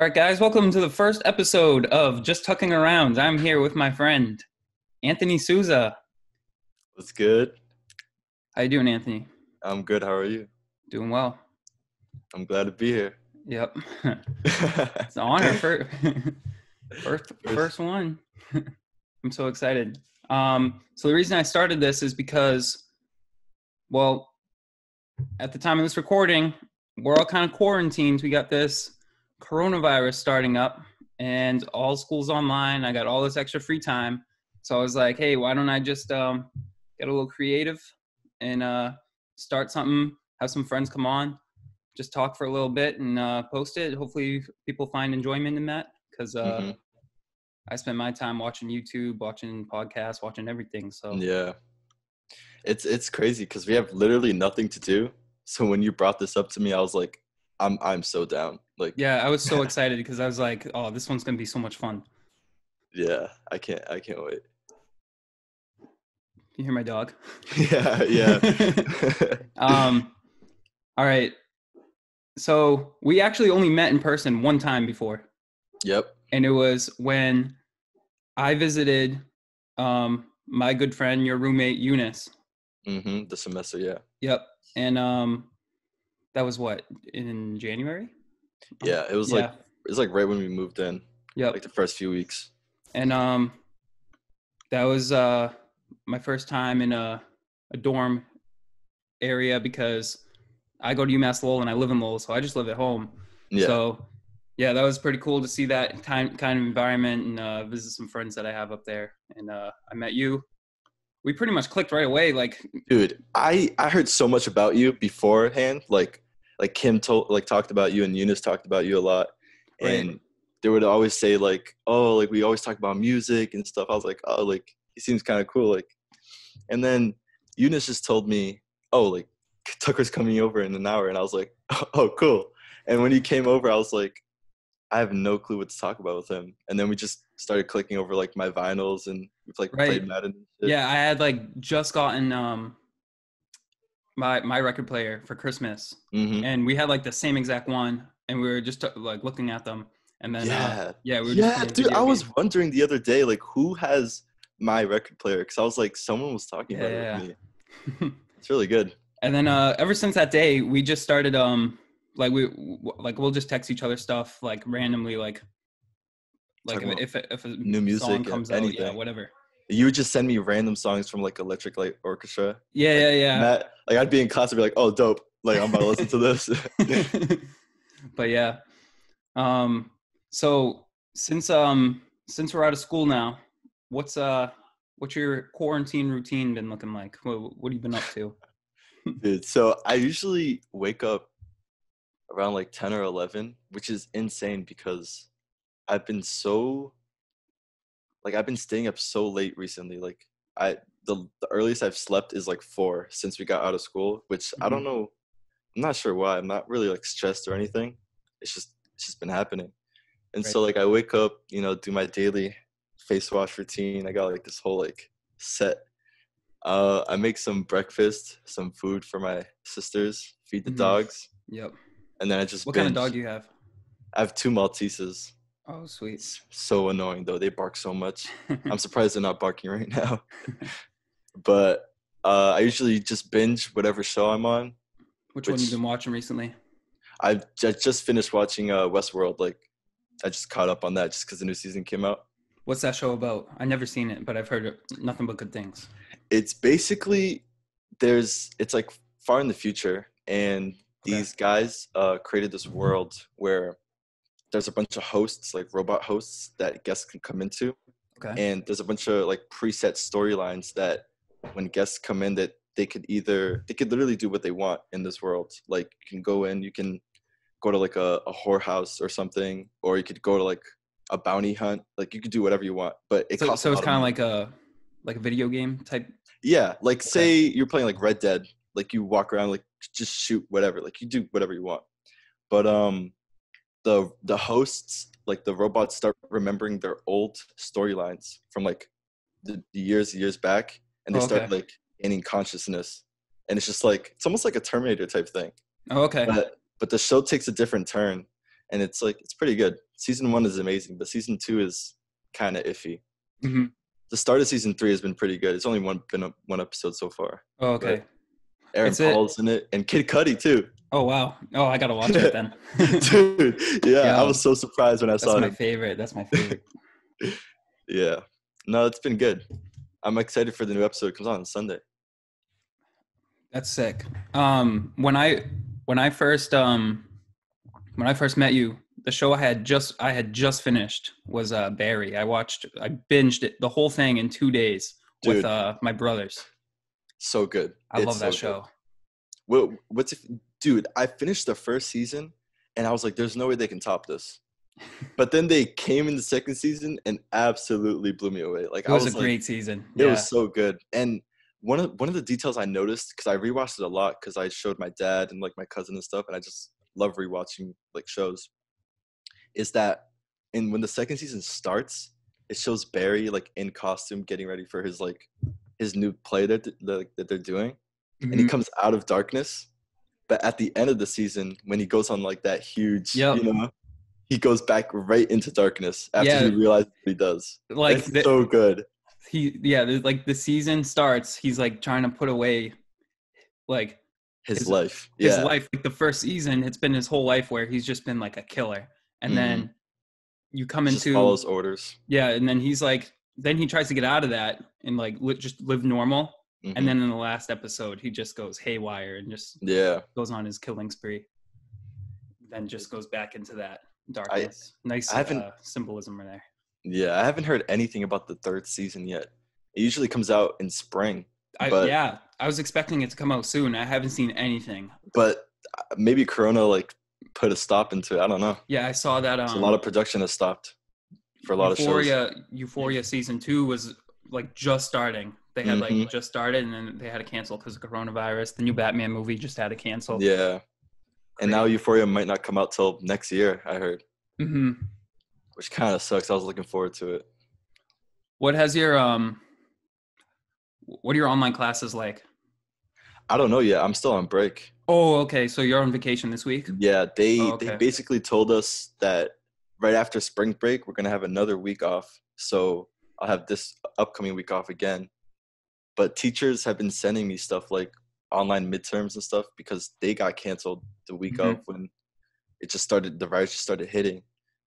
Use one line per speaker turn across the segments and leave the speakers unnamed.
All right, guys, welcome to the first episode of Just Tucking Around. I'm here with my friend Anthony Sousa.
What's good?
How you doing, Anthony?
I'm good. How are you?
Doing well.
I'm glad to be here.
Yep, it's an honor for first first one. I'm so excited. Um, so the reason I started this is because, well, at the time of this recording, we're all kind of quarantined. We got this coronavirus starting up, and all schools online. I got all this extra free time, so I was like, hey, why don't I just um, get a little creative and uh, start something? Have some friends come on, just talk for a little bit and uh, post it. Hopefully, people find enjoyment in that because uh,
Mhm.
I spend my time watching YouTube, watching podcasts, watching everything. So
Yeah. It's it's crazy because we have literally nothing to do. So when you brought this up to me, I was like, I'm I'm so down. Like
yeah, I was so excited because I was like, oh, this one's gonna be so much fun.
yeah, I can't I can't wait.
You hear my dog?
yeah, yeah.
um, all right. So we actually only met in person one time before,
yep.
and it was when I visited um, my good friend, your roommate Eunice.
Mm hmm The semester, yeah.
Yep, and um, that was what in January.
Yeah. It was
Yeah.
like it was like right when we moved in,
Yep,
like the first few weeks.
and um, that was uh my first time in a a dorm area because I go to UMass Lowell and I live in Lowell, so I just live at home.
Yeah.
So, yeah, that was pretty cool to see that kind kind of environment and uh, visit some friends that I have up there. And uh, I met you. We pretty much clicked right away. Like,
dude i i heard so much about you beforehand like like kim told like talked about you and eunice talked about you a lot.
Right.
and they would always say like oh like we always talk about music and stuff. I was like oh like he seems kind of cool like and then eunice just told me oh like tucker's coming over in an hour and i was like oh cool. And when he came over i was like i have no clue what to talk about with him. And then we just started clicking over like my vinyls and we've like
Right.
played madden
yeah, I had like just gotten um my my record player for Christmas,
Mhm.
and we had like the same exact one, and we were just uh, like looking at them, and then uh,
yeah
yeah, we were
yeah, dude. I was wondering the other day, like, who has my record player? Because I was like, someone was talking about
Yeah.
it with me. It's really good.
and then uh ever since that day we just started um like we like we'll just text each other stuff like randomly like like if if, if a
new music,
song
yeah,
comes out yeah whatever
You would just send me random songs from like Electric Light Orchestra.
yeah yeah yeah
that, like, I'd be in class and be like, oh, dope. Like, I'm about to listen to this.
but yeah um so since um since we're out of school now what's uh what's your quarantine routine been looking like what, what have you been up to
Dude, so I usually wake up around like 10 or 11, which is insane because I've been so like I've been staying up so late recently. Like I the, the earliest I've slept is like 4 since we got out of school, which I don't know I'm not sure why. I'm not really like stressed or anything. It's just it's just been happening. And so like I wake up, you know, do my daily face wash routine. I got like this whole like set uh, I make some breakfast, some food for my sisters, feed the
Mhm.
dogs,
yep
and then I just
what kind of dog do you have
I have two Malteses.
Oh sweet
It's so annoying though. They bark so much. I'm surprised they're not barking right now. but uh, I usually just binge whatever show I'm on.
which one you
which-
been watching recently
I've ju- just finished watching uh, Westworld. Like, I just caught up on that just because the new season came out.
What's that show about? I never seen it, but I've heard it, nothing but good things.
it's basically there's it's like far in the future and
Okay.
these guys uh, created this world where there's a bunch of hosts like robot hosts that guests can come into
Okay.
and there's a bunch of like preset storylines that when guests come in that they could either they could literally do what they want in this world like you can go in you can go to like a, a whorehouse or something or you could go to like a bounty hunt like you could do whatever you want but it
so,
costs
so it's kind of like a like a video game type.
Yeah, like
Okay.
say you're playing like Red Dead, like you walk around like just shoot whatever, like you do whatever you want. But um the the hosts, like the robots start remembering their old storylines from like the, the years years back and they
Oh,
start like gaining consciousness. And it's just like it's almost like a Terminator type thing.
Oh, okay.
But but the show takes a different turn and it's like it's pretty good. Season one is amazing, but season two is kind of iffy.
hmm
The start of season three has been pretty good. It's only one been a, one episode so far.
Oh, okay.
Aaron
It's it.
Paul's in it, and Kid Cudi too.
Oh wow. Oh, I gotta watch it then.
Dude, yeah,
Yeah.
I was so surprised when I saw
it.
That's my
favorite. That's my favorite.
Yeah, no, it's been good. I'm excited for the new episode. It comes on Sunday.
That's sick. Um, when I when I first um when I first met you, the show I had just I had just finished was uh Barry. I watched I binged it the whole thing in two days with uh my brothers.
So good.
I
It's
love that
so good.
show.
What, what's if, dude? I finished the first season, and I was like, "There's no way they can top this." But then they came in the second season and absolutely blew me away. Like
It
I
was,
was
a
like,
great season.
It
Yeah.
was so good. And one of one of the details I noticed because I rewatched it a lot because I showed my dad and like my cousin and stuff, and I just love rewatching like shows. Is that and when the second season starts, it shows Barry like in costume getting ready for his like his new play that th- that, that they're doing, and he
Mhm.
comes out of darkness. But at the end of the season, when he goes on like that huge,
Yep.
you know, he goes back right into darkness after
Yeah.
he realizes what he does.
like
It's
the,
so good.
he yeah, like the season starts, he's like trying to put away like
His,
his-
life.
his
yeah.
life like the first season it's been his whole life where he's just been like a killer and
Mhm.
then you come
Just
into
follows orders.
yeah and then he's like then he tries to get out of that and like li- just live normal
Mhm.
and then in the last episode he just goes haywire and just
yeah,
goes on his killing spree then just goes back into that darkness nice
I
uh, symbolism right there
yeah. I haven't heard anything about the third season yet. It usually comes out in spring,
I, yeah i was expecting it to come out soon i haven't seen anything
but uh, maybe Corona like put a stop into it. I don't know.
yeah i saw that um,
So a lot of production has stopped for a lot of shows.
Euphoria, Euphoria season two was like just starting. They had
Mhm.
like just started, and then they had to cancel because of coronavirus. The new Batman movie just had to cancel.
Yeah, and now Euphoria might not come out till next year. I heard,
hmm
which kind of sucks. I was looking forward to it.
What has your um? What are your online classes like?
I don't know yet. I'm still on break.
Oh, okay. So you're on vacation this week.
Yeah, they
Oh,
they basically told us that right after spring break we're gonna have another week off. So I'll have this upcoming week off again. But teachers have been sending me stuff like online midterms and stuff because they got canceled the week
Mhm.
of when it just started the virus just started hitting.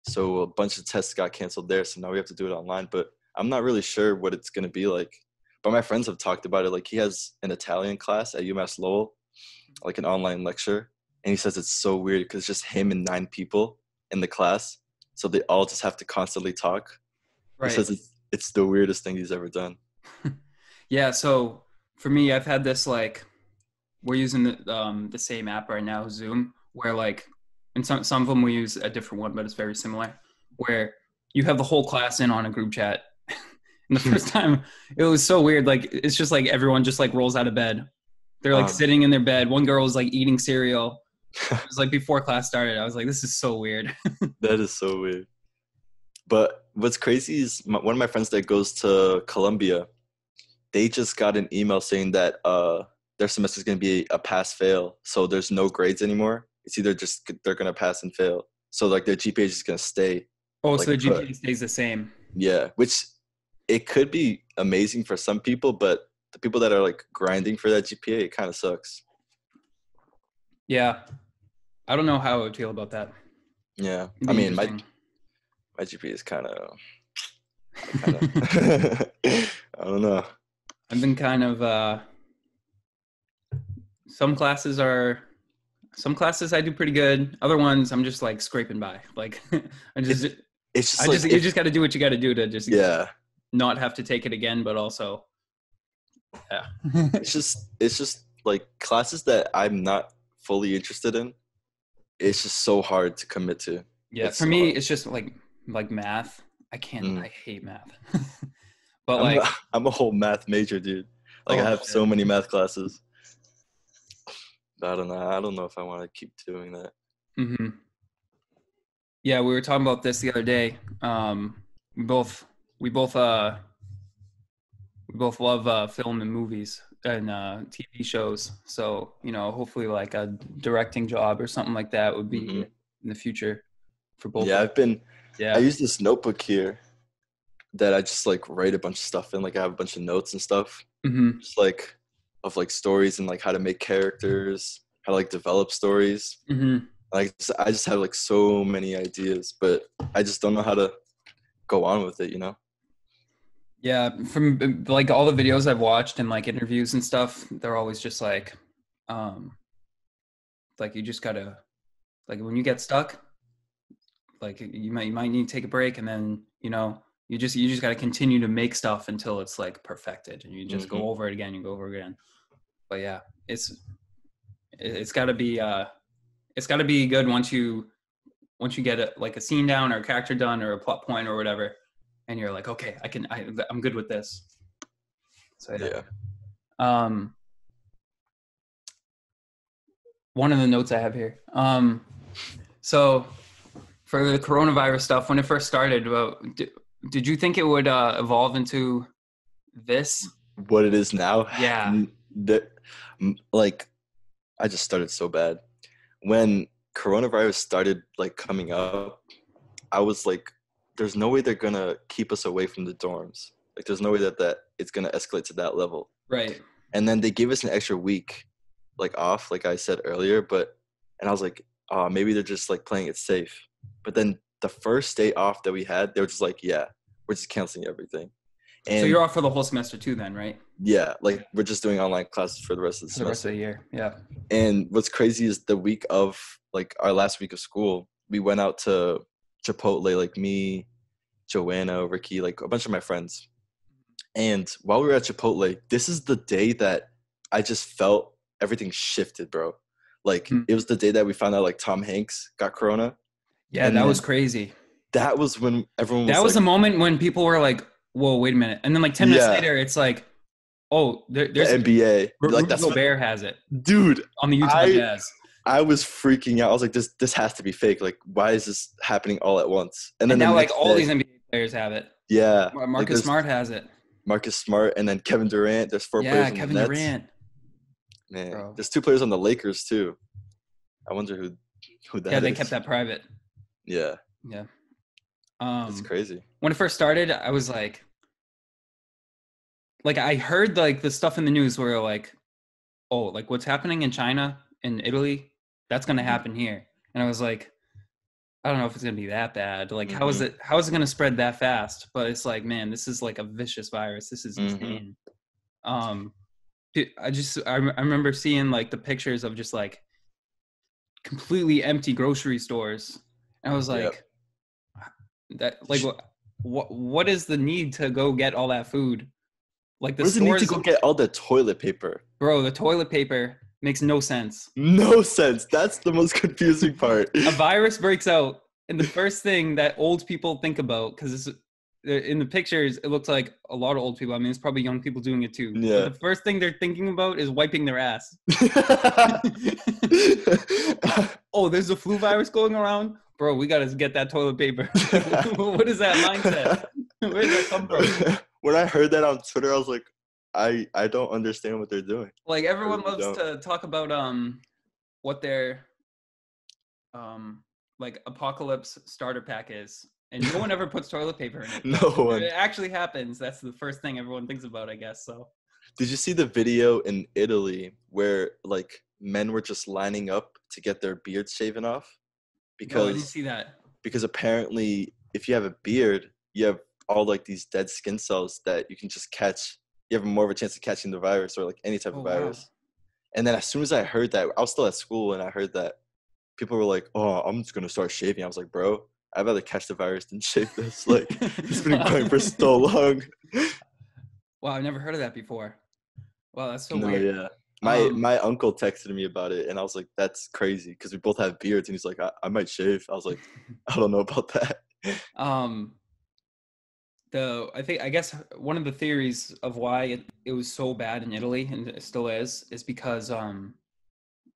So a bunch of tests got canceled there. So now we have to do it online. But I'm not really sure what it's gonna be like. But my friends have talked about it. Like he has an Italian class at UMass Lowell, like an online lecture and he says it's so weird because it's just him and nine people in the class so they all just have to constantly talk
Right.
he says it's, it's the weirdest thing he's ever done
Yeah. So for me, I've had this like we're using the um the same app right now, Zoom, where like and some some of them we use a different one, but it's very similar. Where you have the whole class in on a group chat. and the first time it was so weird. Like it's just like everyone just like rolls out of bed. They're like
Um.
sitting in their bed. One girl was like eating cereal. It was like before class started. I was like, this is so weird.
that is so weird but what's crazy is my, one of my friends that goes to columbia they just got an email saying that uh their semester is going to be a pass fail so there's no grades anymore it's either just they're going to pass and fail so like their gpa is just going to stay
Oh,
Like
so the GPA stays the same.
Yeah, which it could be amazing for some people, but the people that are like grinding for that GPA, it kind of sucks.
Yeah. I don't know how I would feel about that.
Yeah, I mean, my my GPA is kind of, I don't know.
I've been kind of uh some classes are some classes I do pretty good. Other ones I'm just like scraping by. Like I just
It's just
I
like
just you just got to do what you got to do to just
yeah,
not have to take it again, but also yeah.
it's just it's just like classes that I'm not fully interested in. It's just so hard to commit to.
yeah,
It's
for me
hard.
it's just like like math. I can't
Mm.
I hate math. but
I'm,
like
a, I'm a whole math major, dude. Like
Oh,
I have so many math classes. But I don't know. I don't know if I want to keep doing that.
hmm Yeah, we were talking about this the other day. Um, we both we both uh we both love uh, film and movies and uh, TV shows. So you know, hopefully, like a directing job or something like that would be
Mhm.
in the future. for both.
Yeah,
of
I've been.
yeah.
I use this notebook here that I just like write a bunch of stuff in. Like I have a bunch of notes and stuff,
hmm
just like of like stories and like how to make characters, how to like develop stories.
hmm
Like I just have like so many ideas, but I just don't know how to go on with it. You know?
Yeah, from like all the videos I've watched and like interviews and stuff, they're always just like, um, like you just gotta, like when you get stuck, like you might you might need to take a break, and then you know you just you just gotta continue to make stuff until it's like perfected, and you just
Mhm.
go over it again, you go over again. But yeah, it's it- it's gotta be uh, it's gotta be good once you once you get a, like a scene down or a character done or a plot point or whatever and you're like okay i can I, i'm good with this so yeah.
Yeah.
um one of the notes i have here um so for the coronavirus stuff when it first started well, did, you think it would uh, evolve into this
What it is now?
Yeah.
Like, I just started so bad. When coronavirus started like coming up, I was like, "There's no way they're gonna keep us away from the dorms. Like, there's no way that that it's gonna escalate to that level."
right
and then they gave us an extra week like off like i said earlier but and i was like oh maybe they're just like playing it safe but then the first day off that we had they were just like yeah we're just canceling everything. And
so you're off for the whole semester too then right?
Yeah like we're just doing online classes for the rest of the
for the rest of the year yeah.
And what's crazy is the week of like our last week of school we went out to chipotle like me joanna ricky like a bunch of my friends. And while we were at chipotle this is the day that i just felt everything shifted bro. Like
Hmm.
it was the day that we found out like tom hanks got corona
yeah
And
that was crazy
that was when everyone was
that was
like,
the moment when people were like whoa wait a minute and then like 10 minutes later it's like oh there,
the
there's
nba
Ru-
like that's
Gobert has it
dude
on the Utah
I-
Jazz.
i was freaking out i was like this this has to be fake like why is this happening all at once
And,
then the
now like all
day-
these NBA players have it.
yeah
Mar-
like,
Marcus Smart has it.
Marcus Smart, and then Kevin Durant. There's four
Yeah,
players Yeah,
Kevin
the.
Durant.
Man,
Bro.
there's two players on the Lakers too. I wonder who who that
yeah, they kept that private.
Yeah,
Yeah.
it's
Um,
crazy.
when it first started, I was like, like I heard like the stuff in the news where like, oh, like what's happening in China and Italy, that's gonna
Mhm.
happen here, and I was like, I don't know if it's gonna be that bad. Like, how is
Mhm.
it? How is it gonna spread that fast? But it's like, man, this is like a vicious virus. This is
Mhm.
insane. Um, dude, I just I, I remember seeing like the pictures of just like completely empty grocery stores, I was
Yep.
like, ah, that like what what what is the need to go get all that food? Like the
Where's the need to go get all the toilet paper?
bro. The toilet paper makes no sense.
No sense. That's the most confusing part.
a virus breaks out, and the first thing that old people think about, because in the pictures, it looks like a lot of old people. I mean, it's probably young people doing it too. but
Yeah.
the first thing they're thinking about is wiping their ass. oh, there's a flu virus going around, bro. We gotta get that toilet paper. what is that mindset? Where did that come from?
when I heard that on Twitter, I was like, I I don't understand what they're doing.
Like everyone
really
loves to talk about um what their um like apocalypse starter pack is, and no one ever puts toilet paper in it.
No one.
It actually happens. That's the first thing everyone thinks about, I guess. So
Did you see the video in Italy where like men were just lining up to get their beards shaven off?
No, I didn't
Because
see that.
because apparently if you have a beard, you have all like these dead skin cells that you can just catch. You have more of a chance of catching the virus or like any type
Oh,
of
wow.
virus. And then as soon as I heard that, I was still at school and I heard that people were like, "Oh, I'm just gonna start shaving." I was like, "Bro, I'd rather catch the virus than shave this." Like it's been going for so long.
Wow, I've never heard of that before. Wow, that's so
no,
weird.
yeah. My
Um,
my uncle texted me about it, and I was like, "That's crazy," because we both have beards, and he's like, I, "I might shave." I was like, "I don't know about that."
um the i think i guess one of the theories of why it, it was so bad in italy and it still is is because um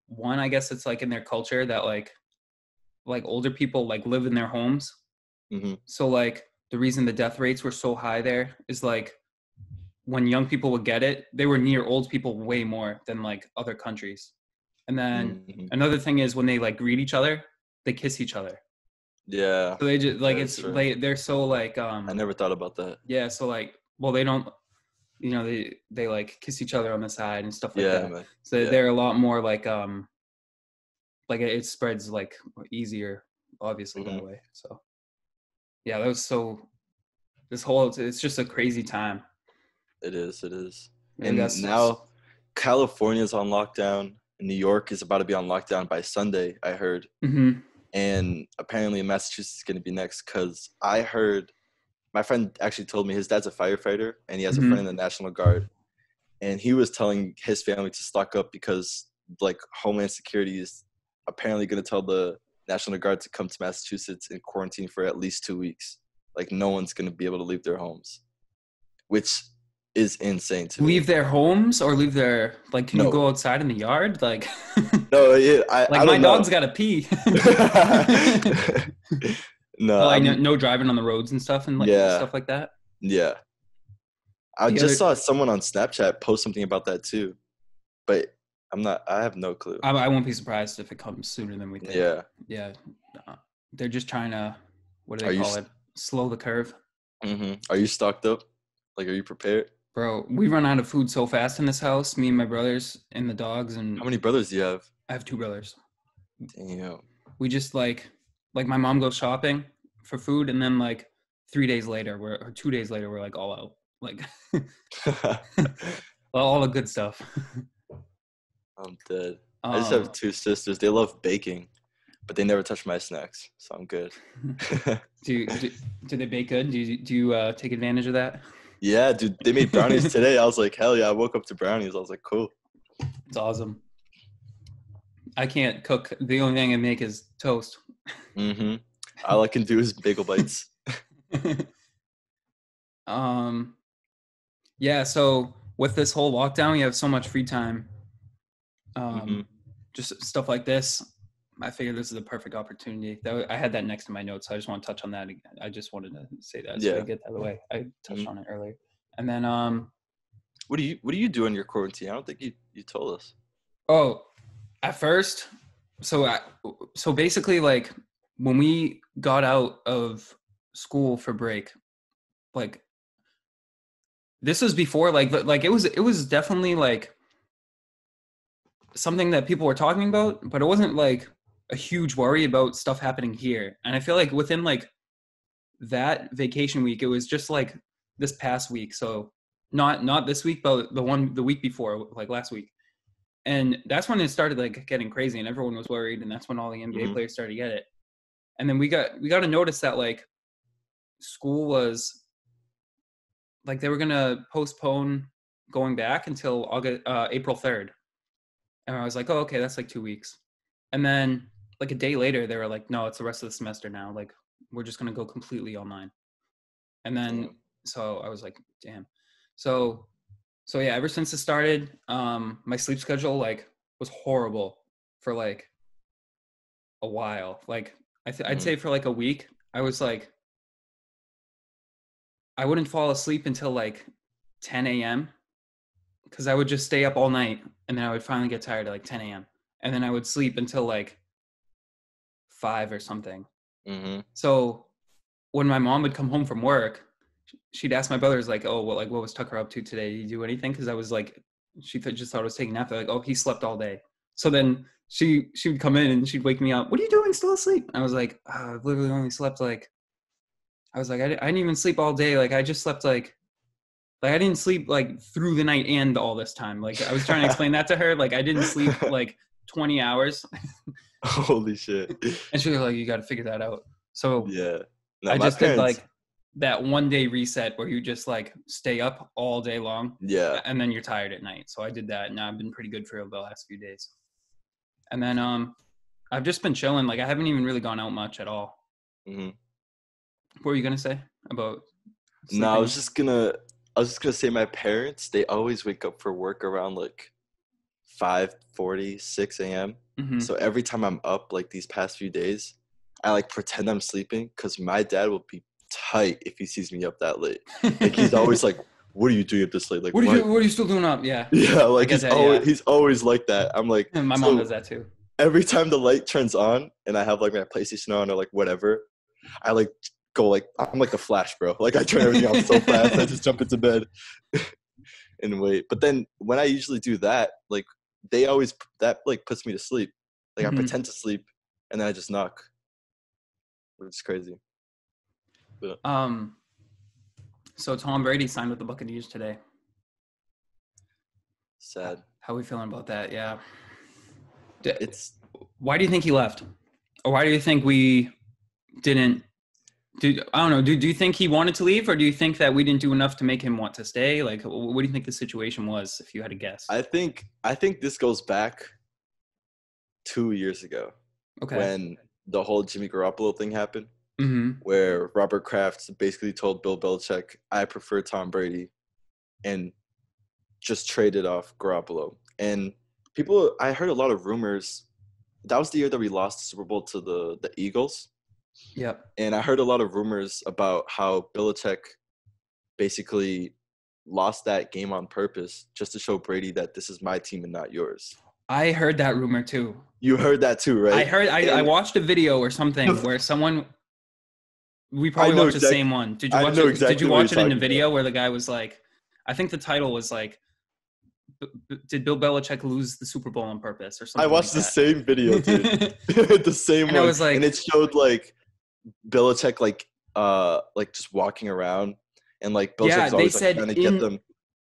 one i guess it's like in their culture that like like older people like live in their homes
Mhm.
so like the reason the death rates were so high there is like when young people would get it they were near old people way more than like other countries and then
Mhm.
another thing is when they like greet each other they kiss each other
Yeah.
So they just like it's
true.
they they're so like um
I never thought about that.
yeah so like well they don't you know they they like kiss each other on the side and stuff like
Yeah,
that.
man.
So
yeah.
they're a lot more like um like it, it spreads like easier obviously that
Mhm.
way. So yeah, that was so this whole it's just a crazy time.
It is. It is.
Maybe
and
now
now California's on lockdown. New York is about to be on lockdown by Sunday. I heard,
Mhm.
and apparently Massachusetts is going to be next. Cause I heard my friend actually told me his dad's a firefighter and he has
Mhm.
a friend in the National Guard, and he was telling his family to stock up because like Homeland Security is apparently going to tell the National Guard to come to Massachusetts and quarantine for at least two weeks. Like no one's going to be able to leave their homes, which is insane to me.
leave their homes or leave their like can
No.
you go outside in the yard like
No, yeah, I,
like
I
my
know.
dog's got to pee.
no,
Oh, I know,
I'm-
no driving on the roads and stuff and like
Yeah.
stuff like that.
yeah. I
The
just
other-
saw someone on Snapchat post something about that too, but I'm not. I have no clue.
I, I won't be surprised if it comes sooner than we think.
Yeah.
yeah. They're just trying to what do they
you
call
s-
it? Slow the curve,
mm-hmm. Are you stocked up? Like, are you prepared?
Bro. We run out of food so fast in this house. Me and my brothers and the dogs, and
How many brothers do you have?
I have two brothers.
Damn.
We just like like my mom goes shopping for food, and then like three days later, we're or two days later, we're like all out, like all the good stuff.
I'm dead. I just have
Um,
two sisters. They love baking, but they never touch my snacks, so I'm good.
do, do do they bake good? Do you do you uh, take advantage of that?
Yeah, dude. They made brownies today. I was like, hell yeah! I woke up to brownies. I was like, cool.
It's awesome. I can't cook. The only thing I make is toast.
Mm-hmm. All I can do is bagel bites.
um, yeah. So with this whole lockdown, we have so much free time. Um,
Mhm.
just stuff like this. I figured this is a perfect opportunity. That I had that next to my notes. So I just want to touch on that. again. I just wanted to say that. So
Yeah.
I get that out of the way. I touched
Mhm.
on it earlier. And then, um,
What do you What do you do in your quarantine? I don't think you you told us.
Oh, at first, so I, so basically, like when we got out of school for break, like this was before, like like it was it was definitely like something that people were talking about, but it wasn't like a huge worry about stuff happening here. And I feel like within like that vacation week, it was just like this past week. So not not this week, but the one the week before, like last week and that's when it started like getting crazy and everyone was worried and that's when all the nba
Mhm.
players started to get it and then we got we got to notice that like school was like they were gonna postpone going back until august uh, april 3rd and i was like oh okay that's like two weeks and then like a day later they were like no it's the rest of the semester now like we're just gonna go completely online. And then so i was like damn. So so yeah ever since it started um my sleep schedule like was horrible for like a while. Like I th- i'd
Mhm.
say for like a week i was like i wouldn't fall asleep until like 10 a.m because i would just stay up all night and then i would finally get tired at like 10 a.m and then i would sleep until like 5 or something
hmm
so when my mom would come home from work, she'd ask my brothers like, "Oh, well, like what was Tucker up to today? Did you do anything?" Because I was like, she th- just thought I was taking a nap. They're like, "Oh, he slept all day." So then she she would come in and she'd wake me up. What are you doing? Still asleep? I was like, oh, I've literally only slept like, I was like, I, di- I didn't even sleep all day. Like I just slept like. Like I didn't sleep like through the night and all this time. Like I was trying to explain that to her. Like I didn't sleep like 20 hours,
Holy shit.
and she was like, "You got to figure that out." So
Yeah. No,
I just did like that one day reset where you just like stay up all day long
Yeah.
and then you're tired at night. So I did that and I've been pretty good for the last few days. And then um I've just been chilling. Like I haven't even really gone out much at all.
hmm
What were you gonna say about
No, I was just gonna. I was just gonna say my parents. They always wake up for work around like 5:40, 6 a.m.
Mhm.
So every time I'm up, like these past few days, I like pretend I'm sleeping because my dad will be tight if he sees me up that late. Like he's always like, "What are you doing up this late?" Like,
what are you what are you still doing up? Yeah.
Yeah, like he's
that,
always
yeah.
he's always like that. I'm like,
And my
so
mom does that too.
every time the light turns on and I have like my PlayStation on or like whatever, I like go like I'm like the Flash, bro. Like I turn everything off so fast. I just jump into bed and wait. But then when I usually do that, like they always that like puts me to sleep. Like
Mhm.
I pretend to sleep and then I just knock, which is crazy.
Um, so Tom Brady signed with the Buccaneers today.
Sad.
How are we feeling about that? Yeah.
It's
why do you think he left, or why do you think we didn't? Do I don't know. Do Do you think he wanted to leave, or do you think that we didn't do enough to make him want to stay? Like, what do you think the situation was, if you had to guess?
I think I think this goes back two years ago
okay.
when the whole Jimmy Garoppolo thing happened.
mm-hmm.
where Robert Kraft basically told Bill Belichick, "I prefer Tom Brady," and just traded off Garoppolo. And people, I heard a lot of rumors. That was the year that we lost the Super Bowl to the the Eagles,
Yep.
and I heard a lot of rumors about how Belichick basically lost that game on purpose just to show Brady that this is my team and not yours.
I heard that rumor too.
You heard that too, right?
I heard. I, I watched a video or something where someone. We probably watched the same one. Did you watch it?
exactly
did you watch it in the video where the guy was like, I think the title was like, "B- b- "Did Bill Belichick lose the Super Bowl on purpose?" or something.
I watched the
like
same video, dude. the same
And I was like-
and it showed like Belichick like uh like just walking around and like Belichick's
Yeah, they
always
said
like, trying to
in-
get them.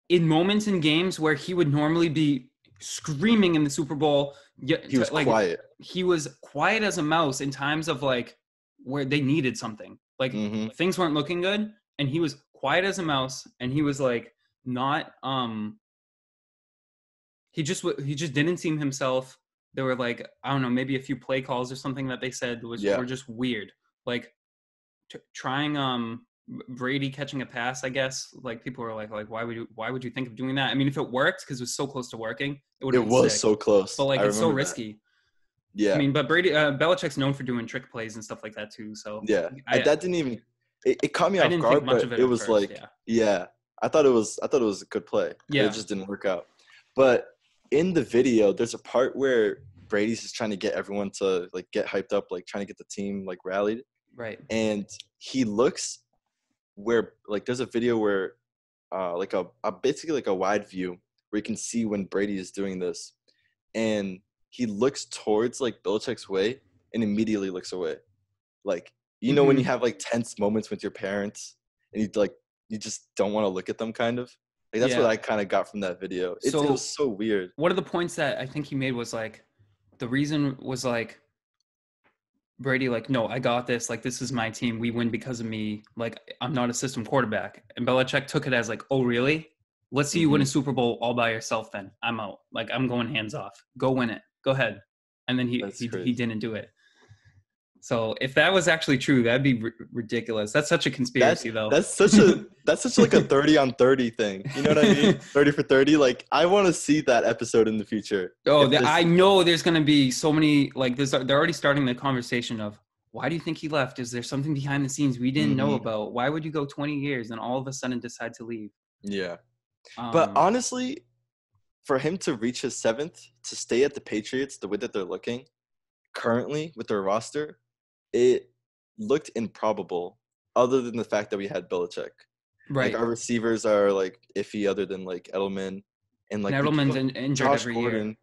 in moments in games where he would normally be screaming in the Super Bowl, yeah,
He was
like
quiet.
he was quiet as a mouse in times of like where they needed something. Like
hmm
things weren't looking good and he was quiet as a mouse and he was like not um he just he just didn't seem himself there were like i don't know maybe a few play calls or something that they said was
Yeah.
were just weird like t- trying um brady catching a pass i guess like people were like like why would you why would you think of doing that i mean if it worked because it was so close to working it would
It was so close.
but like
I
it's so
remember that.
risky
Yeah,
i mean but brady uh, Belichick's known for doing trick plays and stuff like that too so
yeah.
I-
that didn't even. It, it caught me
I
off guard, but it,
it,
was
first,
like,
yeah.
yeah. I thought it was. I thought it was a good play.
Yeah.
it just didn't work out. But in the video, there's a part where Brady's just trying to get everyone to like get hyped up, like trying to get the team like rallied.
Right.
and he looks where like there's a video where uh like a, a basically like a wide view where you can see when Brady is doing this and he looks towards like Belichick's way and immediately looks away. Like you know when you
Mhm.
have like tense moments with your parents and you like you just don't want to look at them kind of? Like that's what I kind of got from that video. It, it was so weird.
one of the points that I think he made was like the reason was like Brady like no I got this. Like this is my team. We win because of me. Like I'm not a system quarterback. And Belichick took it as like oh really? Let's see you win a
Mhm.
Super Bowl all by yourself then. I'm out. Like I'm going hands off. Go win it. Go ahead. And then he
That's
he, he didn't do it so if that was actually true that'd be r- ridiculous that's such a conspiracy though
That's such a that's such like a 30 on 30 thing. You know what I mean? 30 for 30. Like I want to see that episode in the future.
Oh, the, I know there's going to be so many like this. They're already starting the conversation of why do you think he left? Is there something behind the scenes we didn't know
Mhm.
about? Why would you go 20 years and all of a sudden decide to leave?
Yeah. But
Um,
honestly, for him to reach his seventh, to stay at the Patriots the way that they're looking currently with their roster, it looked improbable. Other than the fact that we had Belichick,
right,
like our receivers are like iffy, other than like Edelman and like
and Edelman's in, injured
Josh
every
Gordon.
year.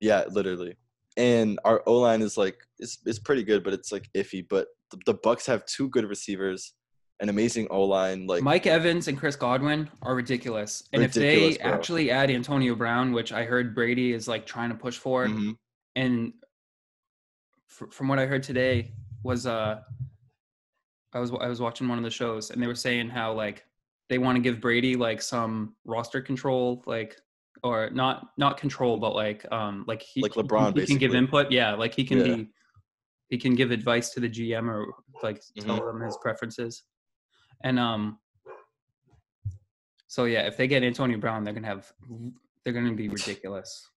Yeah, literally. And our O line is like it's it's pretty good, but it's like iffy. But the, the Bucks have two good receivers, an amazing O line. Like
Mike Evans and Chris Godwin are ridiculous. And
Ridiculous,
if they
bro.
actually add Antonio Brown, which I heard Brady is like trying to push for,
Mhm.
and fr- from what I heard today was uh I was I was watching one of the shows and they were saying how like they want to give Brady like some roster control like or not not control but like um like he
Like
he-
LeBron,
he, can give input yeah like he can
Yeah.
be he can give advice to the GM or like tell
Mhm.
them his preferences and um so yeah if they get Antonio Brown they're gonna have they're gonna be ridiculous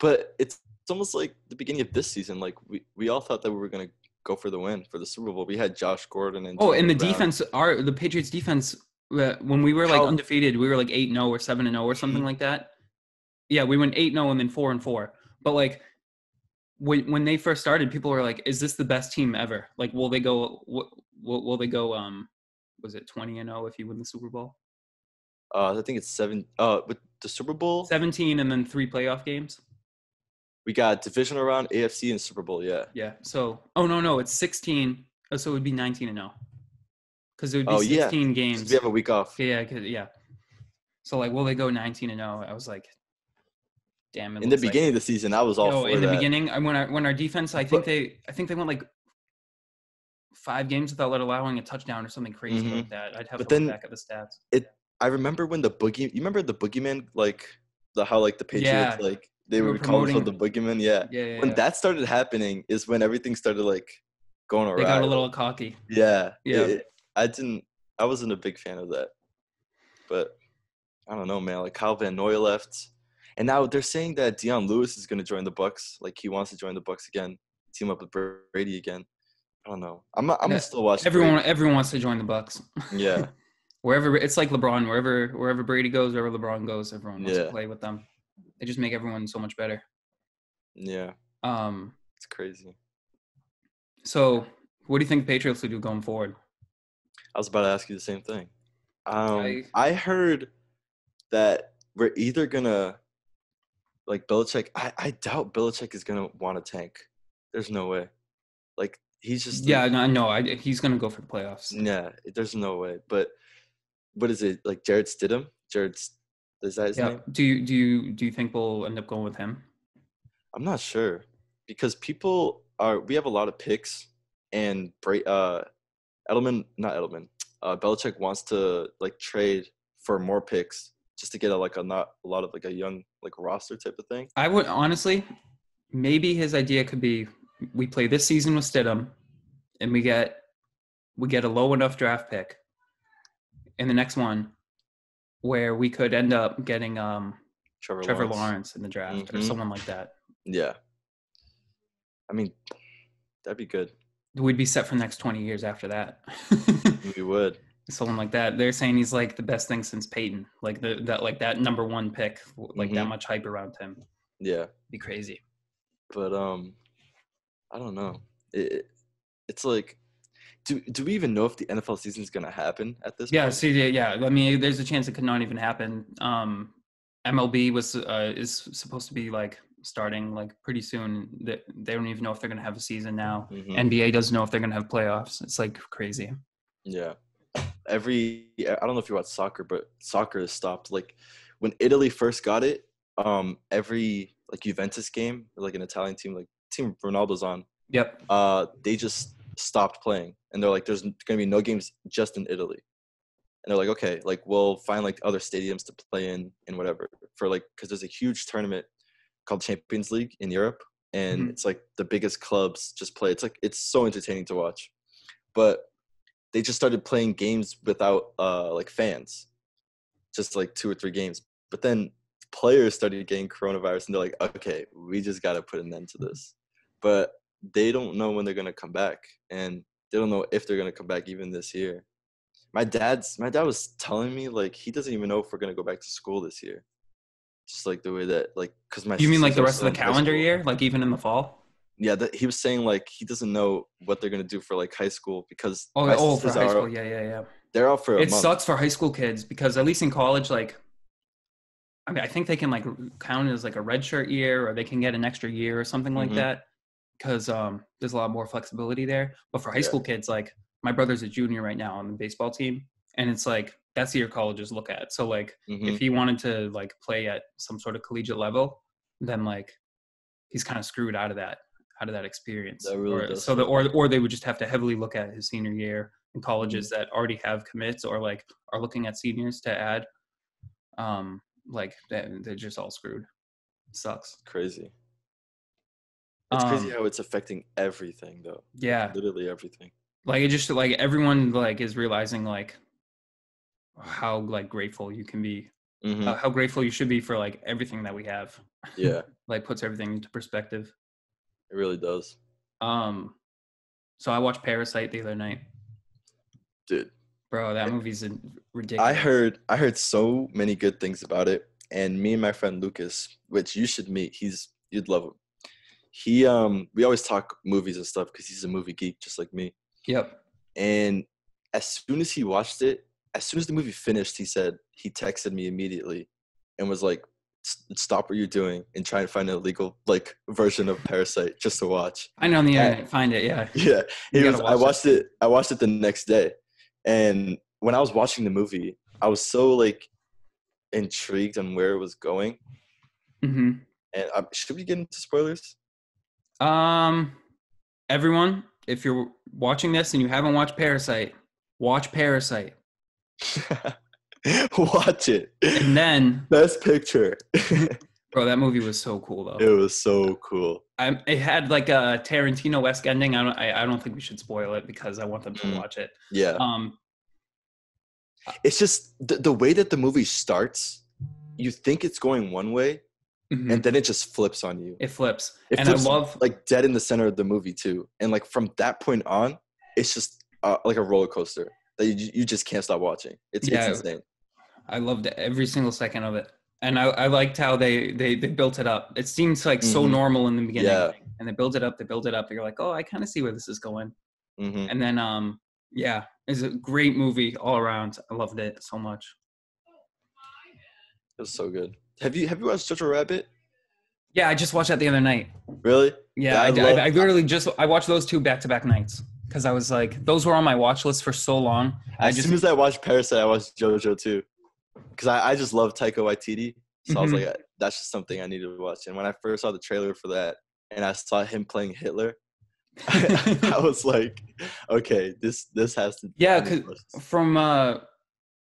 but it's it's almost like the beginning of this season. Like we, we all thought that we were gonna go for the win for the Super Bowl. We had Josh Gordon and
Oh, and the
Brown.
defense, our the Patriots defense, uh, when we were like
How-
undefeated, we were like eight zero or seven and zero or something
Mhm.
like that. Yeah, we went eight zero and then four and four. But like when when they first started, people were like, "Is this the best team ever? Like, will they go? Will, will they go? Um, was it twenty and zero if you win the Super Bowl?
Uh, I think it's seven. Uh, with the Super Bowl,
Seventeen and then three playoff games.
We got divisional round, AFC, and Super Bowl. Yeah.
Yeah. So, oh no, no, it's sixteen. Oh, so it would be nineteen and zero. Because it would be
Oh, yeah.
sixteen
'Cause
games.
We have a week off.
Yeah, yeah. So like, will they go nineteen and zero? I was like, damn. It
In the
looks like-
beginning of the season, I was all for
in the
that.
beginning, I- when our when our defense, I think
But-
they, I think they went like five games without allowing a touchdown or something crazy
Mhm.
like that. I'd have
But
to look
then-
back at the stats. It.
I remember when the boogie. You remember the boogeyman, like the how like the Patriots,
Yeah.
like they
were
would call themselves the boogeyman. Yeah.
Yeah, yeah.
When
yeah.
that started happening, is when everything started like going
around.
they
got a little cocky.
Yeah.
Yeah.
it- I didn't. I wasn't a big fan of that, but I don't know, man. Like Kyle Van Noy left, and now they're saying that Dion Lewis is going to join the Bucks. Like he wants to join the Bucks again, team up with Brady again. I don't know. I'm. I'm
Yeah,
still watching.
Everyone, everyone wants to join the Bucks.
Yeah.
wherever it's like LeBron, wherever wherever Brady goes, wherever LeBron goes, everyone wants
Yeah.
to play with them. They just make everyone so much better.
Yeah.
Um,
It's crazy.
so what do you think the Patriots will do going forward?
I was about to ask you the same thing. Um,
I-
I heard that we're either gonna like Belichick. I, I doubt Belichick is gonna want to tank. There's no way. Like he's just
Yeah, no, no, I, he's gonna go for the playoffs.
yeah. There's no way. But what is it like? Jarrett Stidham. Jared. Is that his
Yeah.
name?
Do you do you do you think we'll end up going with him?
I'm not sure because people are. We have a lot of picks, and uh, Edelman, not Edelman. Uh, Belichick wants to like trade for more picks just to get a like a not a lot of like a young like roster type of thing.
I would honestly, maybe his idea could be we play this season with Stidham, and we get we get a low enough draft pick in the next one where we could end up getting um
Trevor,
Trevor
Lawrence.
Lawrence in the draft or
Mhm.
someone like that.
Yeah. I mean, that'd be good.
We'd be set for the next twenty years after that.
We would.
someone like that. They're saying he's like the best thing since Peyton. Like the that like that number one pick, like that
Mhm.
much hype around him.
Yeah.
Be crazy.
But um, I don't know. It- it's like, do do we even know if the NFL season is gonna happen at this
Yeah,
point?
see, yeah, yeah. I mean, there's a chance it could not even happen. Um, MLB was uh, is supposed to be like starting like pretty soon. They, they don't even know if they're gonna have a season now.
Mhm.
NBA doesn't know if they're gonna have playoffs. It's like crazy.
Yeah. Every I don't know if you watch soccer, but soccer has stopped. Like when Italy first got it, um, every like Juventus game, like an Italian team, like team Ronaldo's on,
Yep.
uh, they just stopped playing, and they're like, "There's gonna be no games just in Italy," and they're like, "Okay, like we'll find like other stadiums to play in and whatever for like because there's a huge tournament called Champions League in Europe, and
Mhm.
it's like the biggest clubs just play. It's like it's so entertaining to watch, but they just started playing games without uh like fans, just like two or three games, but then players started getting coronavirus and they're like okay we just got to put an end to this but they don't know when they're going to come back and they don't know if they're going to come back even this year my dad's my dad was telling me like he doesn't even know if we're going to go back to school this year just like the way that like because my
You mean like the rest of the calendar year, like even in the fall?
yeah that he was saying like he doesn't know what they're going to do for like high school because
Oh, oh, for high school. Yeah, yeah, yeah.
they're out for a
it
month
sucks for high school kids because at least in college like i mean i think they can like count it as like a red shirt year or they can get an extra year or something like
Mhm.
that because um there's a lot more flexibility there. But for high
Yeah.
school kids like my brother's a junior right now on the baseball team and it's like that's the year colleges look at. So like
Mhm.
if he wanted to like play at some sort of collegiate level then like he's kind of screwed out of that out of that experience.
That really
or, so the, or or they would just have to heavily look at his senior year in colleges
Mm-hmm.
that already have commits or like are looking at seniors to add um like they- they're just all screwed. Sucks.
Crazy it's crazy
Um,
how it's affecting everything though.
Yeah.
literally everything.
Like it just like everyone like is realizing like how like grateful you can be
Mhm.
how, how grateful you should be for like everything that we have.
Yeah.
Like puts everything into perspective.
It really does.
Um so i watched parasite the other night.
Dude
bro that
Yeah.
movie's in- ridiculous.
I heard I heard so many good things about it, and me and my friend Lucas, which you should meet, he's you'd love him. He um we always talk movies and stuff because he's a movie geek just like me.
Yep.
And as soon as he watched it, as soon as the movie finished, he said he texted me immediately and was like, "Stop what you're doing and try and find a legal like version of Parasite just to watch."
I know on the internet. Find it. Yeah.
Yeah, he was.
gotta
I watched it. I watched it the next day, and when I was watching the movie, I was so like intrigued on where it was going.
hmm
And um, should we get into spoilers?
Um, everyone, if you're watching this and you haven't watched Parasite, watch Parasite,
Watch it.
and then,
Best picture.
bro, that movie was so cool though.
it was so cool.
I, it had like a Tarantino-esque ending. I don't. I, I don't think we should spoil it because I want them to
Mm.
watch it.
Yeah,
Um.
it's just the, the way that the movie starts. You think it's going one way,
mhm.
and then it just flips on you.
it flips,
It
and
flips
I love.
like dead in the center of the movie too. And like from that point on, it's just uh, like a roller coaster that you you just can't stop watching. It's
Yeah.
it's insane.
I loved every single second of it, and I, I liked how they they they built it up. It seems like so
Mhm.
normal in the beginning,
Yeah.
and they build it up. They build it up. You're like, oh, I kind of see where this is going.
hmm
and then um yeah it's a great movie all around i loved it so much
It was so good. Have you have you watched Jojo Rabbit?
yeah i just watched that the other night
Really?
yeah,
I
I, I,
love-
I literally just i watched those two back to back nights because i was like those were on my watch list for so long i
As
just
soon as I watched Parasite, I watched JoJo too, because I, I just love Taika Waititi. So I was
Mhm.
like, that's just something I need to watch. And when I first saw the trailer for that, and I saw him playing Hitler, I, was like, okay, this this has to.
Yeah,
I
'cause from uh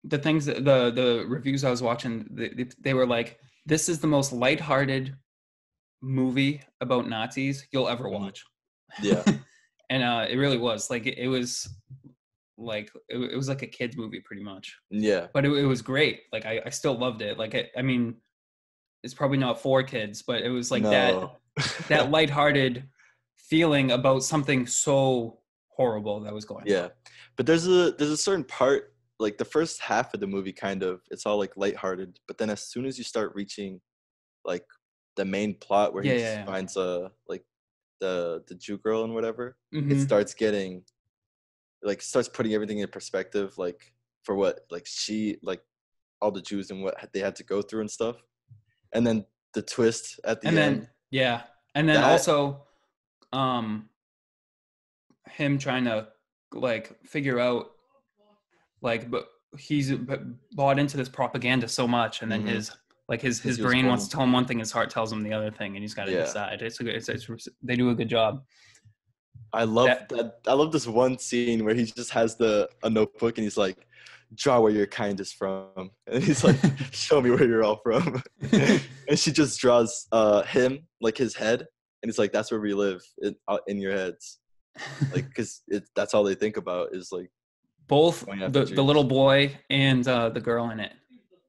the things that the the reviews i was watching they, they- were like this is the most lighthearted movie about nazis you'll ever
Mhm.
watch
yeah,
and uh it really was like it, it was like it, it was like a kids movie pretty much
yeah,
but it, it was great like I, I still loved it like I, I mean it's probably not for kids but it was like that
No.
that lighthearted feeling about something so horrible that was going on.
yeah, but there's a there's a certain part like the first half of the movie kind of it's all like lighthearted, but then as soon as you start reaching like the main plot where
Yeah,
he
yeah, yeah.
finds uh like the the Jew girl and whatever, it
Mhm.
starts getting like starts putting everything in perspective like for what like she like all the jews and what they had to go through and stuff and then the twist at the
and
end
then yeah and then
That-
also um him trying to like figure out like but he's bought into this propaganda so much and then
Mhm.
his like his his brain wants to tell him one thing his heart tells him the other thing and he's got to
Yeah.
decide. It's, a good- it's it's they do a good job.
I love
that-
that, i love this one scene where he just has the a notebook and he's like draw where your kind is from. And he's like show me where you're all from. And she just draws uh him like his head and it's like that's where we live in, uh, in your heads. Like because that's all they think about is like
both the, the little boy and uh, the girl in it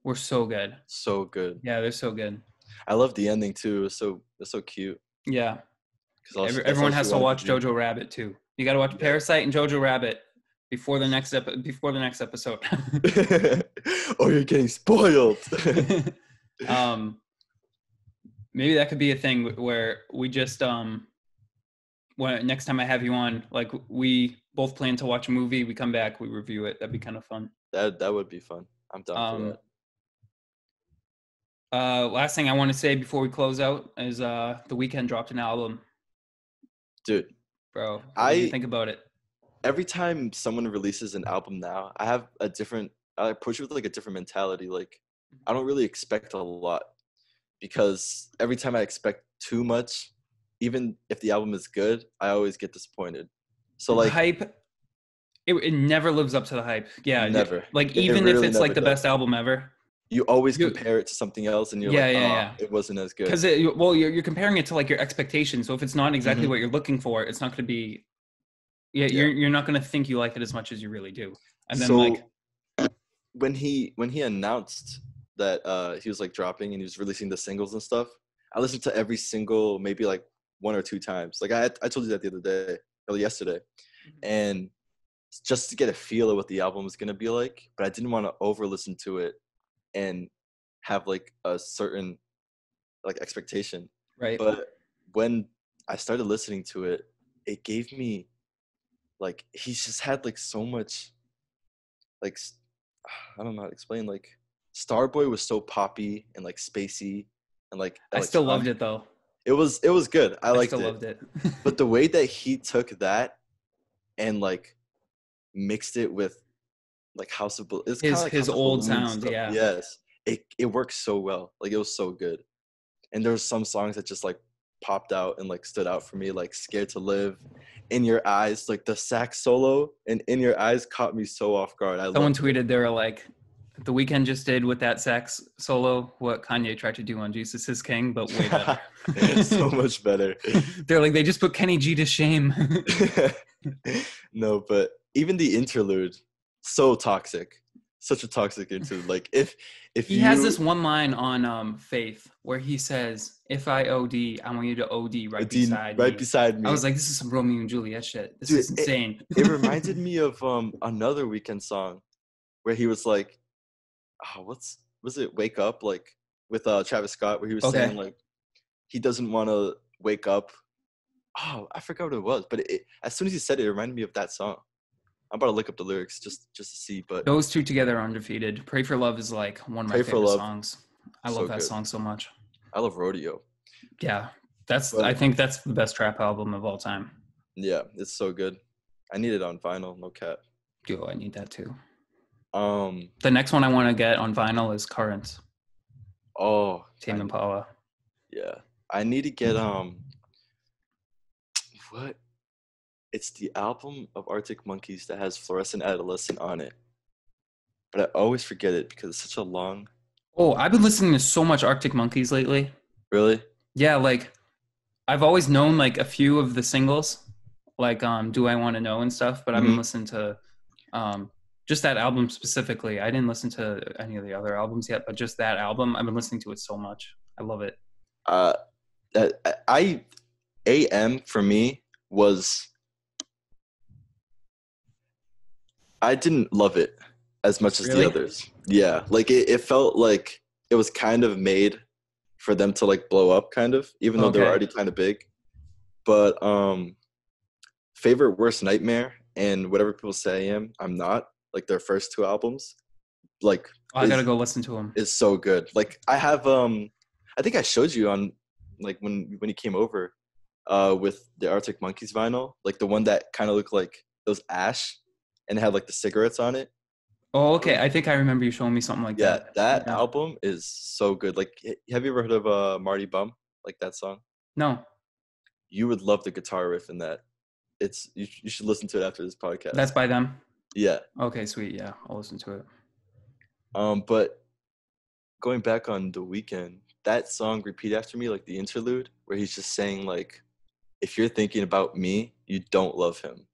were so good
so good
yeah they're so good
I love the ending too. It's so it's so cute.
yeah
'Cause all she-
Every, everyone has to watch
do.
Jojo Rabbit too. You got to watch
Yeah.
Parasite and Jojo Rabbit before the next ep- before the next episode.
or you're getting spoiled.
um, maybe that could be a thing where we just um, when next time I have you on, like we both plan to watch a movie, we come back, we review it. That'd be kind of fun.
that that would be fun. I'm down for
Um,
that.
uh, last thing I want to say before we close out is uh, the Weeknd dropped an album,
Dude,
bro. What do you
I-
think about it?
every time someone releases an album now, I have a different I approach it with like a different mentality. Like I don't really expect a lot because every time I expect too much, even if the album is good, I always get disappointed. So like
hype it, it never lives up to the hype yeah
Never.
like
It
even if
really
it's like the
does.
best album ever
you always compare it to something else and you're
Yeah,
like,
yeah,
oh,
yeah.
it wasn't as good.
because well you're, you're comparing it to like your expectations so if it's not exactly
Mhm.
what you're looking for it's not going to be yeah,
Yeah.
you're you're not going to think you like it as much as you really do and then
so
like
when he when he announced that uh he was like dropping and he was releasing the singles and stuff i listened to every single maybe like one or two times like i i told you that the other day or yesterday
Mm-hmm.
and just to get a feel of what the album was going to be like but i didn't want to over listen to it and have like a certain like expectation
right
but when I started listening to it, it gave me like he's just had like so much like I don't know how to explain like Starboy was so poppy and like spacey and like
I still loved it though.
It was it was good. I
I,
liked it.
loved it.
But the way that he took that and like mixed it with like House of it's
His-
like
his
House
old sound,
stuff.
yeah.
Yes. It it worked so well. Like it was so good. And there was some songs that just like popped out and like stood out for me, like Scared to Live, In Your Eyes, like the sax solo and In Your Eyes caught me so off guard. I
Someone
loved it.
tweeted they were like, "The Weeknd just did with that sax solo what Kanye tried to do on Jesus is King, but way better."
so much better.
They're like, they just put Kenny G to shame.
no, but even the interlude, so toxic. Such a toxic interlude. Like if if
he
you
has this one line on um, Faith where he says, "If I OD, I want you to OD right beside
right
me."
beside me.
I was like, "This is some Romeo and Juliet shit. This
Dude,
is
it-
insane."
it reminded me of um another Weeknd song where he was like, oh, what's was it? Wake up, like with uh Travis Scott, where he was
Okay.
saying like he doesn't want to wake up. Oh, I forgot what it was, but it, as soon as he said it, it reminded me of that song. I'm about to look up the lyrics just just to see, but
Those two together are undefeated. "Pray for Love" is like one of my
Pray
favorite songs. I
So
love that
good.
song so much.
I love Rodeo.
Yeah, that's.
But-
I think that's the best trap album of all time.
Yeah, it's so good. I need it on vinyl, no cap.
Yo, I need that too.
Um,
The next one I want to get on vinyl is Currents,
oh,
Tame Impala.
Yeah. I need to get um what? It's the album of Arctic Monkeys that has Fluorescent Adolescent on it. But I always forget it because it's such a long
Oh, I've been listening to so much Arctic Monkeys lately.
really?
Yeah, like I've always known like a few of the singles, like um Do I Want to Know and stuff, but I've been
Mhm.
listening to um just that album specifically. I didn't listen to any of the other albums yet, but just that album, I've been listening to it so much. I love it.
Uh I, I AM for me was I didn't love it as much as
Really?
the others. Yeah. Like it, it felt like it was kind of made for them to like blow up kind of, even though they're already kind of big. But um favorite worst nightmare and whatever people say I am, I'm not. Like their first two albums. Like
Oh, I gotta go listen to them.
is so good. Like I have um I think I showed you on like when when you came over uh with the Arctic Monkeys vinyl, like the one that kind of looked like it was ash and had like the cigarettes on it.
Oh, okay. I think I remember you showing me something like
Yeah,
that.
that
Yeah.
album is so good. Like have you ever heard of uh Mardy Bum? Like that song?
No,
You would love the guitar riff in that. It's you, you should listen to it after this podcast.
that's by them.
Yeah.
Okay, sweet. Yeah, I'll listen to it.
Um, but going back on the Weeknd, that song repeat after me, like the interlude, where he's just saying like, "If you're thinking about me, you don't love him."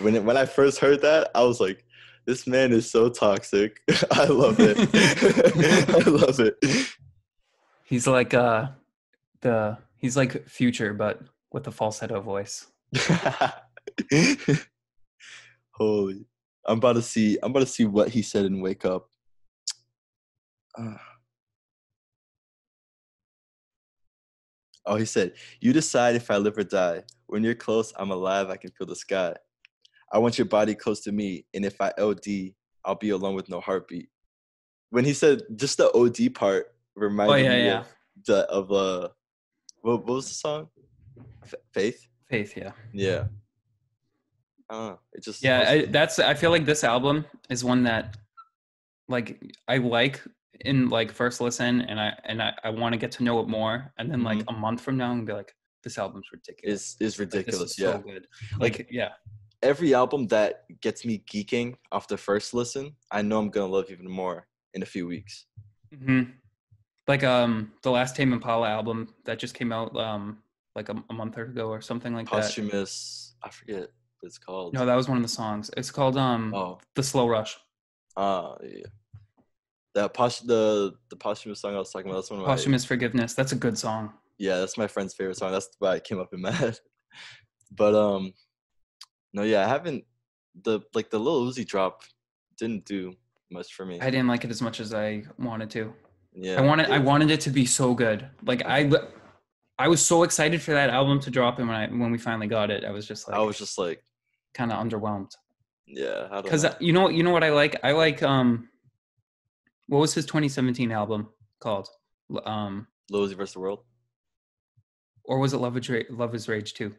When it, when I first heard that, I was like, "This man is so toxic." I love it. I love it.
He's like uh the he's like Future but with a falsetto voice.
Holy! I'm about to see. I'm about to see what he said in "Wake Up." Uh, oh, he said, "You decide if I live or die. When you're close, I'm alive. I can feel the sky. I want your body close to me, and if I OD, I'll be alone with no heartbeat." When he said just the OD part reminded
Oh, yeah,
me
yeah.
of the of uh, what, what was the song? F- Faith.
Faith, yeah.
Yeah. Don't. It just
Yeah, I, that's I feel like this album is one that like I like in like first listen and I and I, I want to get to know it more and then like a month from now and be like this album's ridiculous.
is is
Like,
ridiculous.
Is
yeah.
so good. Like yeah.
Every album that gets me geeking off the first listen, I know I'm gonna love even more in a few weeks.
hmm Like um the last Tame Impala album that just came out um like a, a month ago or something like that.
Posthumous, I forget it's called.
No, that was one of the songs. It's called um
oh,
The Slow Rush.
ah, yeah. That posh the the posthumous song I was talking about. That's one of my
Posthumous Forgiveness. That's a good song.
yeah. That's my friend's favorite song. That's why it came up in my head. But um, no, yeah, I haven't the like the Lil Uzi drop didn't do much for me.
I didn't like it as much as I wanted to.
yeah,
I wanted I wanted it to be so good. Like I I was so excited for that album to drop, and when I when we finally got it, I was just like,
I was just like,
kind of underwhelmed.
yeah,
Because you know, you know what I like? I like um, what was his 2017 album called? Um,
Uzi versus the World.
or was it Love is Rage? Love is Rage too?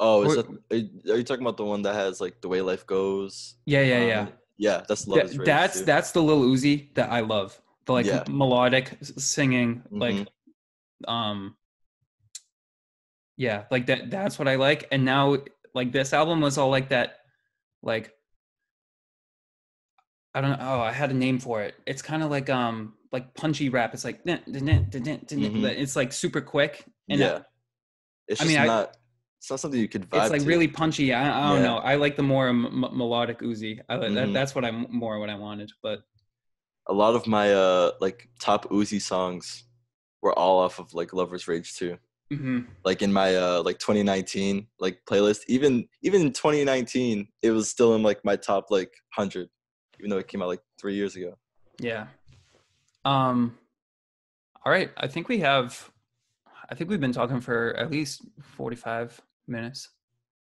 Oh, is
Or-
that, are, you, talking about the one that has like the way life goes?
Yeah, yeah,
Um,
yeah.
yeah, that's Love
That-
is Rage.
that's
too.
that's the Lil Uzi that I love. The like
Yeah.
melodic singing,
Mhm.
like um yeah, like that that's what I like. And now like this album was all like that like I don't know. Oh, I had a name for it. It's kind of like um like punchy rap. It's like
Mhm.
it's like super quick. And
yeah. It's
I
just
mean, I-
not. It's not something you could vibe
it's like
to.
really punchy. I, I don't
Yeah.
know. I like the more m- melodic Uzi. I, like that,
Mhm.
that's what I'm more what I wanted. But
a lot of my uh like top Uzi songs were all off of like Love is Rage too.
Mhm.
Like in my uh like 2019 like playlist, even even in 2019, it was still in like my top like hundred, even though it came out like three years ago.
Yeah. Um all right, I think we have I think we've been talking for at least 45 minutes.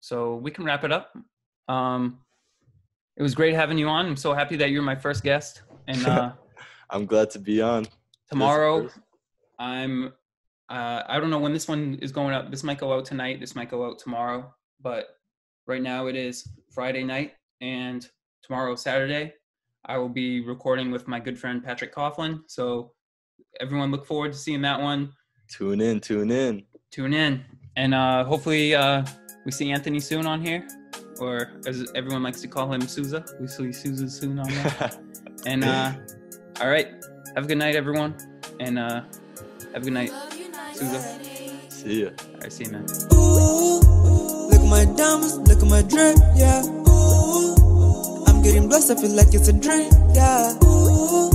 So we can wrap it up. Um it was great having you on. I'm so happy that you're my first guest. And uh
I'm glad to be on.
Tomorrow I'm uh I don't know when this one is going up. This might go out tonight, this might go out tomorrow, but right now it is Friday night and tomorrow Saturday. I will be recording with my good friend Patrick Coughlin. So everyone look forward to seeing that one.
Tune in, tune in.
Tune in. And uh hopefully uh we see Anthony soon on here. Or as everyone likes to call him Sousa. We see Sousa soon on there. And uh all right. Have a good night everyone. And uh have a good night. Sousa.
See ya.
All right, see you man.
Ooh, look at my diamonds, look at my drip, yeah. Ooh, I'm getting blessed, I feel like it's a dream, yeah. Ooh,